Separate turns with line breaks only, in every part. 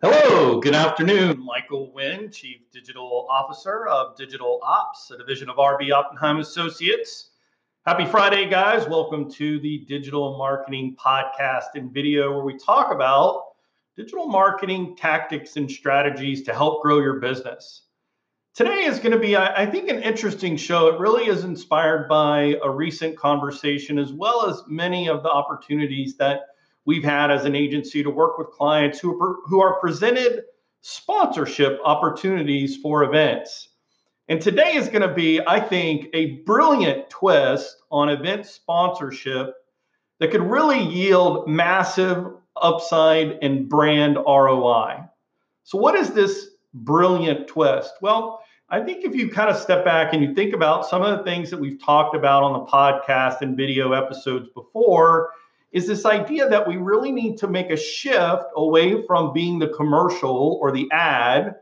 Hello, good afternoon. Michael Wynn, Chief Digital Officer of Digital Ops, a division of RB Oppenheim Associates. Happy Friday, guys. Welcome to the Digital Marketing Podcast and video where we talk about digital marketing tactics and strategies to help grow your business. Today is going to be, I think, an interesting show. It really is inspired by a recent conversation as well as many of the opportunities that we've had as an agency to work with clients who are, who are presented sponsorship opportunities for events. And today is going to be, I think, a brilliant twist on event sponsorship that could really yield massive upside and brand ROI. So, what is this brilliant twist? Well, I think if you kind of step back and you think about some of the things that we've talked about on the podcast and video episodes before, is this idea that we really need to make a shift away from being the commercial or the ad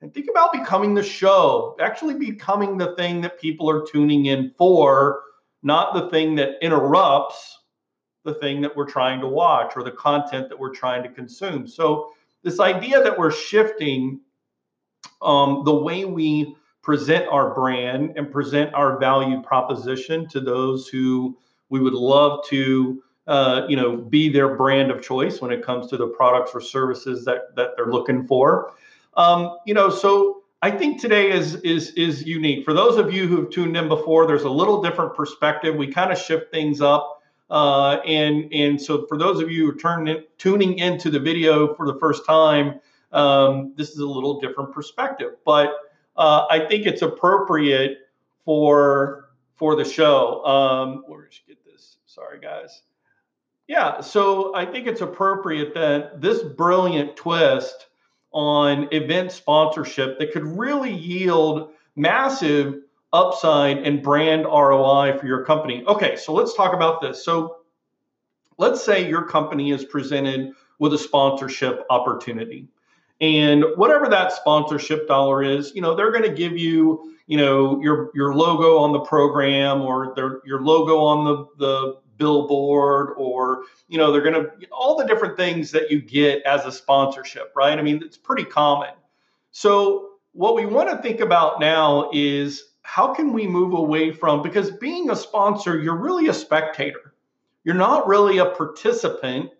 and think about becoming the show, actually becoming the thing that people are tuning in for, not the thing that interrupts the thing that we're trying to watch or the content that we're trying to consume. So, this idea that we're shifting um, the way we present our brand and present our value proposition to those who we would love to uh, you know, be their brand of choice when it comes to the products or services that that they're looking for. Um, you know, so I think today is is is unique. For those of you who've tuned in before, there's a little different perspective. We kind of shift things up. Uh, and and so for those of you who are turning tuning into the video for the first time, um, this is a little different perspective. But uh, I think it's appropriate for for the show. Um, where did you get this? Sorry, guys. Yeah, so I think it's appropriate that this brilliant twist on event sponsorship that could really yield massive upside and brand ROI for your company. Okay, so let's talk about this. So let's say your company is presented with a sponsorship opportunity. And whatever that sponsorship dollar is, you know, they're going to give you, you know, your your logo on the program or their your logo on the the billboard or you know they're going to all the different things that you get as a sponsorship right? I mean it's pretty common. So what we want to think about now is how can we move away from because being a sponsor you're really a spectator. You're not really a participant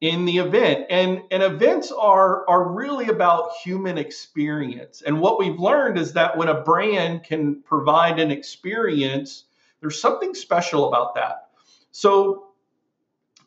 in the event. And and events are are really about human experience. And what we've learned is that when a brand can provide an experience there's something special about that so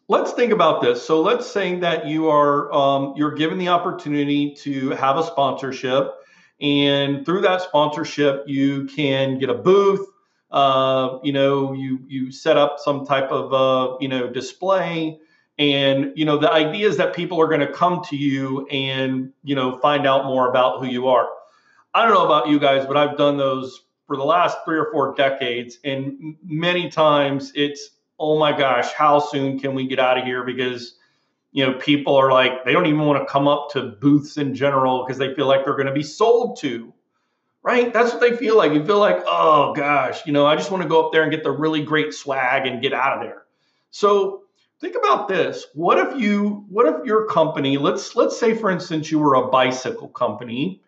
let's think about this. So let's say that you are um, you're given the opportunity to have a sponsorship, and through that sponsorship, you can get a booth. Uh, you know, you you set up some type of uh, you know display, and you know the idea is that people are going to come to you and you know find out more about who you are. I don't know about you guys, but I've done those for the last three or four decades, and many times it's oh my gosh, how soon can we get out of here? Because, you know, people are like, they don't even want to come up to booths in general because they feel like they're going to be sold to, right? That's what they feel like. You feel like, oh gosh, you know, I just want to go up there and get the really great swag and get out of there. So think about this. What if you, what if your company, let's, let's say for instance, you were a bicycle company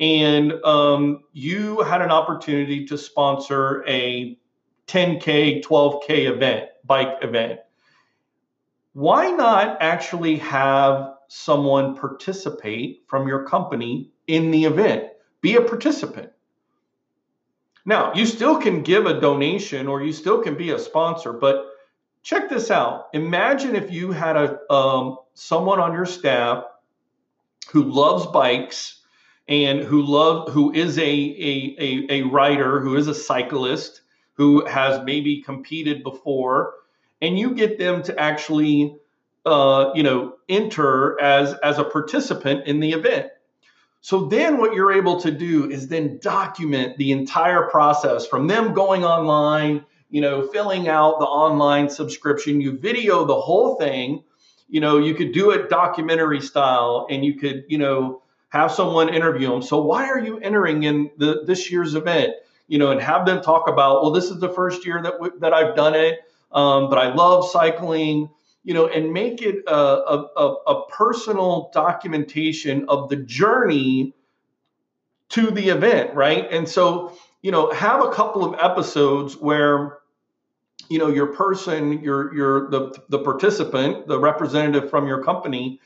and um, you had an opportunity to sponsor a 10K, 12K event, bike event. Why not actually have someone participate from your company in the event? Be a participant. Now, you still can give a donation or you still can be a sponsor, but check this out. Imagine if you had a um, someone on your staff who loves bikes and who love who is a, a, a, a rider, who is a cyclist, who has maybe competed before, and you get them to actually, uh, you know, enter as as a participant in the event. So then what you're able to do is then document the entire process from them going online, you know, filling out the online subscription, you video the whole thing. You know, you could do it documentary style and you could, you know, have someone interview them. So why are you entering in the this year's event? You know, and have them talk about, well, this is the first year that w- that I've done it, um, but I love cycling. you know, and make it a, a, a personal documentation of the journey to the event, right? And so, you know, have a couple of episodes where you know your person your your the the participant the representative from your company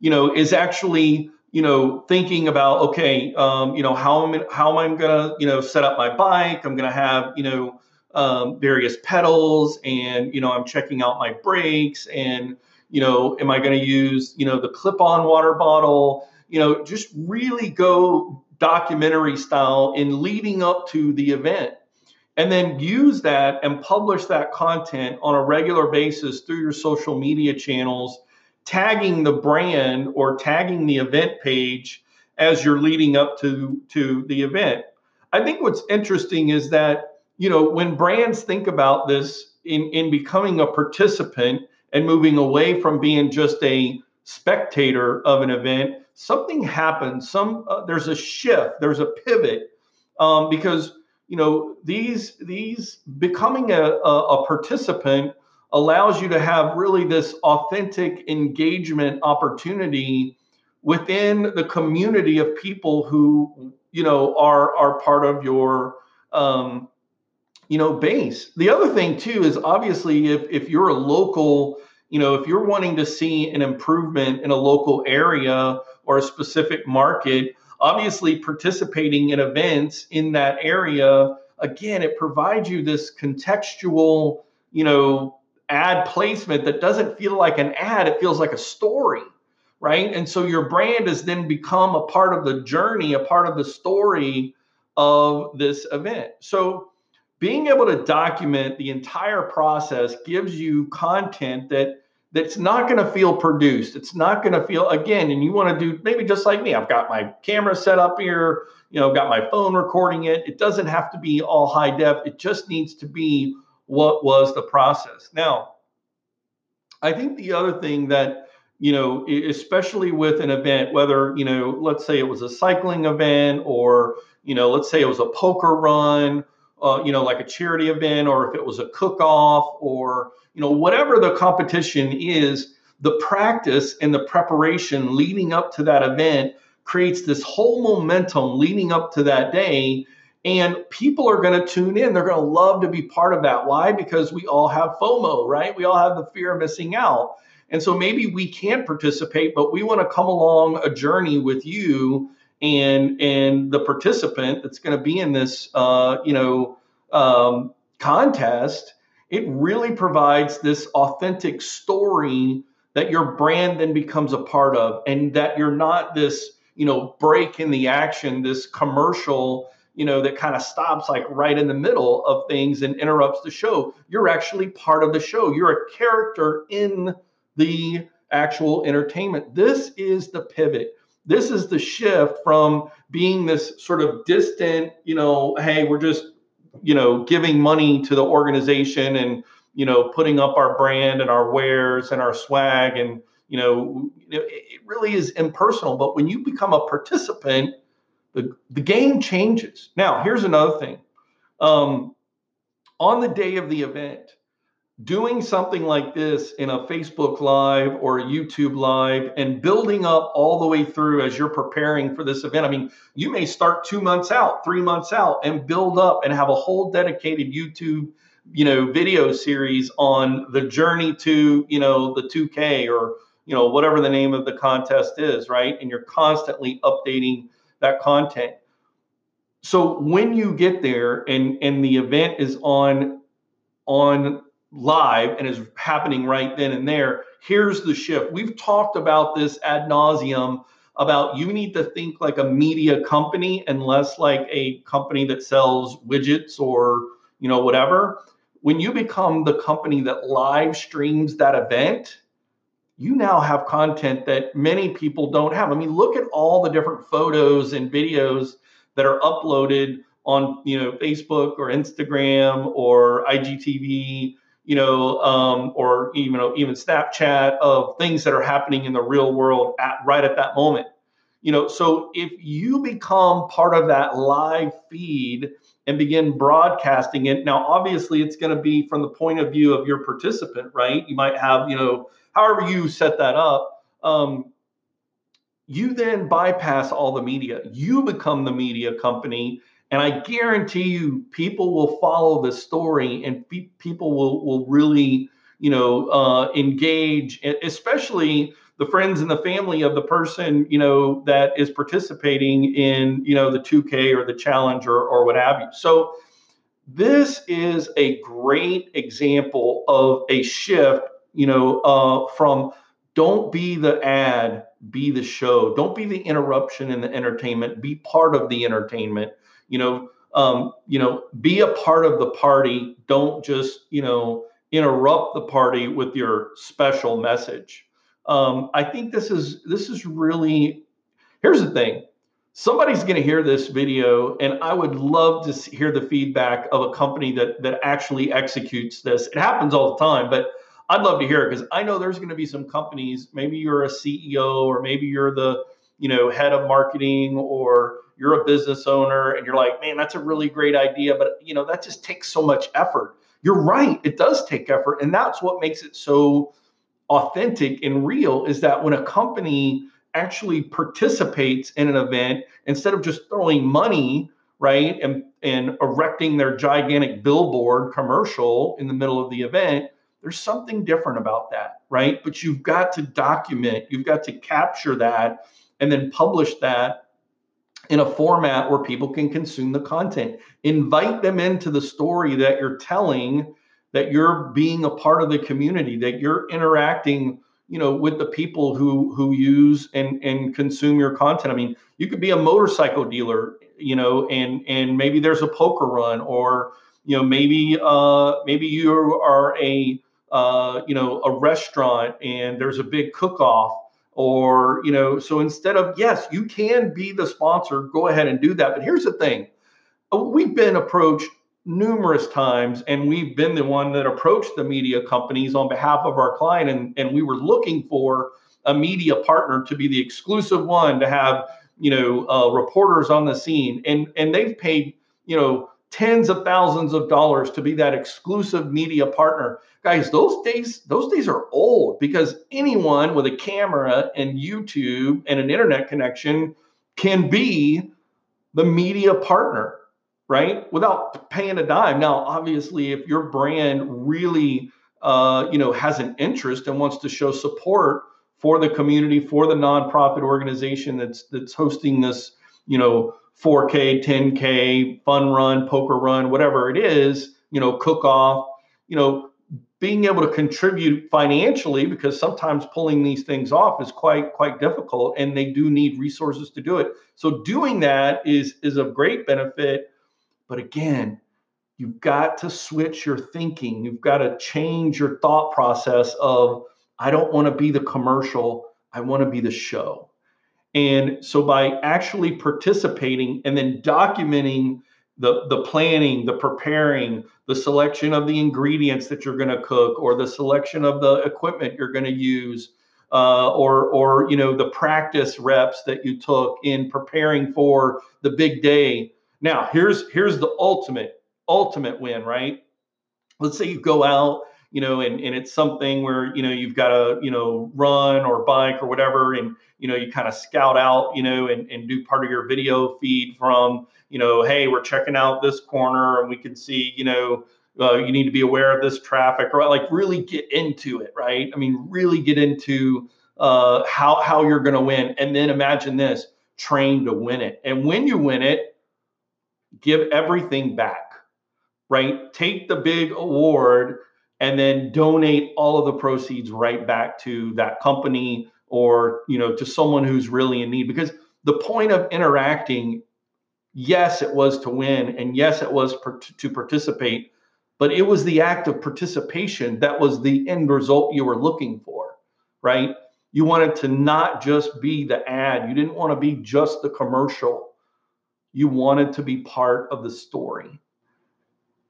you know is actually you know thinking about okay um, you know how am how am I gonna you know set up my bike? I'm gonna have you know um, various pedals and you know I'm checking out my brakes and you know am I gonna use you know the clip-on water bottle? You know just really go documentary style in leading up to the event. And then use that and publish that content on a regular basis through your social media channels, tagging the brand or tagging the event page as you're leading up to, to the event. I think what's interesting is that, you know, when brands think about this in, in becoming a participant and moving away from being just a spectator of an event, something happens. Some uh, there's a shift, there's a pivot, um, because you know these these becoming a, a, a participant allows you to have really this authentic engagement opportunity within the community of people who you know are are part of your um, you know base. The other thing too is obviously if if you're a local you know if you're wanting to see an improvement in a local area or a specific market obviously participating in events in that area again it provides you this contextual you know ad placement that doesn't feel like an ad it feels like a story right and so your brand has then become a part of the journey a part of the story of this event so being able to document the entire process gives you content that that's not going to feel produced. It's not going to feel again, and you want to do maybe just like me. I've got my camera set up here, you know, got my phone recording it. It doesn't have to be all high def. It just needs to be what was the process. Now, I think the other thing that you know, especially with an event, whether you know, let's say it was a cycling event, or you know, let's say it was a poker run, uh, you know, like a charity event, or if it was a cook-off, or you know, whatever the competition is, the practice and the preparation leading up to that event creates this whole momentum leading up to that day. And people are going to tune in. They're going to love to be part of that. Why? Because we all have FOMO, right? We all have the fear of missing out. And so maybe we can't participate, but we want to come along a journey with you and and the participant that's going to be in this, uh, you know, um, contest it really provides this authentic story that your brand then becomes a part of and that you're not this you know break in the action this commercial you know that kind of stops like right in the middle of things and interrupts the show. You're actually part of the show. You're a character in the actual entertainment. This is the pivot. This is the shift from being this sort of distant you know hey we're just you know, giving money to the organization and, you know, putting up our brand and our wares and our swag and, you know, it really is impersonal. But when you become a participant, the, the game changes. Now, here's another thing. Um, on the day of the event, doing something like this in a Facebook Live or a YouTube Live and building up all the way through as you're preparing for this event. I mean, you may start two months out, three months out, and build up and have a whole dedicated YouTube, you know, video series on the journey to, you know, the 2K or, you know, whatever the name of the contest is, right? And you're constantly updating that content. So when you get there and and the event is on on live and is happening right then and there. Here's the shift. We've talked about this ad nauseum about you need to think like a media company and less like a company that sells widgets or you know whatever. When you become the company that live streams that event, you now have content that many people don't have. I mean, look at all the different photos and videos that are uploaded on you know Facebook or Instagram or IGTV you know, um, or even even Snapchat of things that are happening in the real world at right at that moment. You know, so if you become part of that live feed and begin broadcasting it. Now, obviously, it's going to be from the point of view of your participant, right? You might have, you know, however you set that up. Um, you then bypass all the media. You become the media company. And I guarantee you, people will follow the story and pe- people will, will really, you know, uh, engage, especially the friends and the family of the person, you know, that is participating in, you know, the 2K or the challenge or, or what have you. So this is a great example of a shift, you know, uh, from don't be the ad, be the show. Don't be the interruption in the entertainment. Be part of the entertainment. You know, um, you know, be a part of the party. Don't just, you know, interrupt the party with your special message. Um, I think this is this is really. Here's the thing. Somebody's going to hear this video, and I would love to hear the feedback of a company that that actually executes this. It happens all the time, but I'd love to hear it because I know there's going to be some companies. Maybe you're a CEO, or maybe you're the you know head of marketing, or you're a business owner, and you're like, man, that's a really great idea, but you know that just takes so much effort. You're right; it does take effort, and that's what makes it so authentic and real. Is that when a company actually participates in an event instead of just throwing money right and and erecting their gigantic billboard commercial in the middle of the event there's something different about that, right? But you've got to document, you've got to capture that and then publish that in a format where people can consume the content. Invite them into the story that you're telling, that you're being a part of the community, that you're interacting, you know, with the people who who use and and consume your content. I mean, you could be a motorcycle dealer, you know, and and maybe there's a poker run or you know maybe uh maybe you are a uh, you know, a restaurant and there's a big cook off or, you know, so instead of, yes, you can be the sponsor, go ahead and do that. But here's the thing we've been approached numerous times and we've been the one that approached the media companies on behalf of our client and, and we were looking for a media partner to be the exclusive one to have you know uh, reporters on the scene and and they've paid you know tens of thousands of dollars to be that exclusive media partner. Guys, those days those days are old because anyone with a camera and YouTube and an internet connection can be the media partner, right? Without paying a dime. Now, obviously, if your brand really uh, you know has an interest and wants to show support for the community, for the nonprofit organization that's that's hosting this, you know, 4K, 10K, fun run, poker run, whatever it is, you know, cook off, you know, being able to contribute financially because sometimes pulling these things off is quite quite difficult and they do need resources to do it. So doing that is is a great benefit, but again, you've got to switch your thinking. You've got to change your thought process of I don't want to be the commercial, I want to be the show. And so by actually participating and then documenting the, the planning, the preparing, the selection of the ingredients that you're going to cook, or the selection of the equipment you're going to use, uh, or or you know the practice reps that you took in preparing for the big day. Now here's here's the ultimate ultimate win, right? Let's say you go out you know, and, and it's something where, you know, you've got to, you know, run or bike or whatever, and, you know, you kind of scout out, you know, and, and do part of your video feed from, you know, hey, we're checking out this corner and we can see, you know, uh, you need to be aware of this traffic or like really get into it, right? I mean, really get into uh, how, how you're going to win. And then imagine this train to win it. And when you win it, give everything back, right? Take the big award and then donate all of the proceeds right back to that company or you know to someone who's really in need. Because the point of interacting yes it was to win and yes it was per- to participate but it was the act of participation that was the end result you were looking for right? You wanted to not just be the ad. You didn't want to be just the commercial you wanted to be part of the story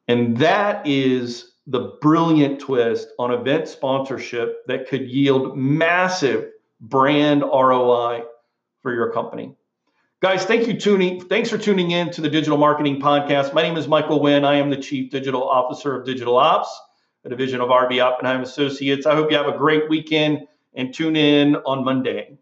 and that is the brilliant twist on event sponsorship that could yield massive brand ROI for your company. Guys, thank you tuning. Thanks for tuning in to the Digital Marketing Podcast. My name is Michael Wynn. I am the Chief Digital Officer of Digital Ops, a division of RB Oppenheim Associates. I hope you have a great weekend and tune in on Monday.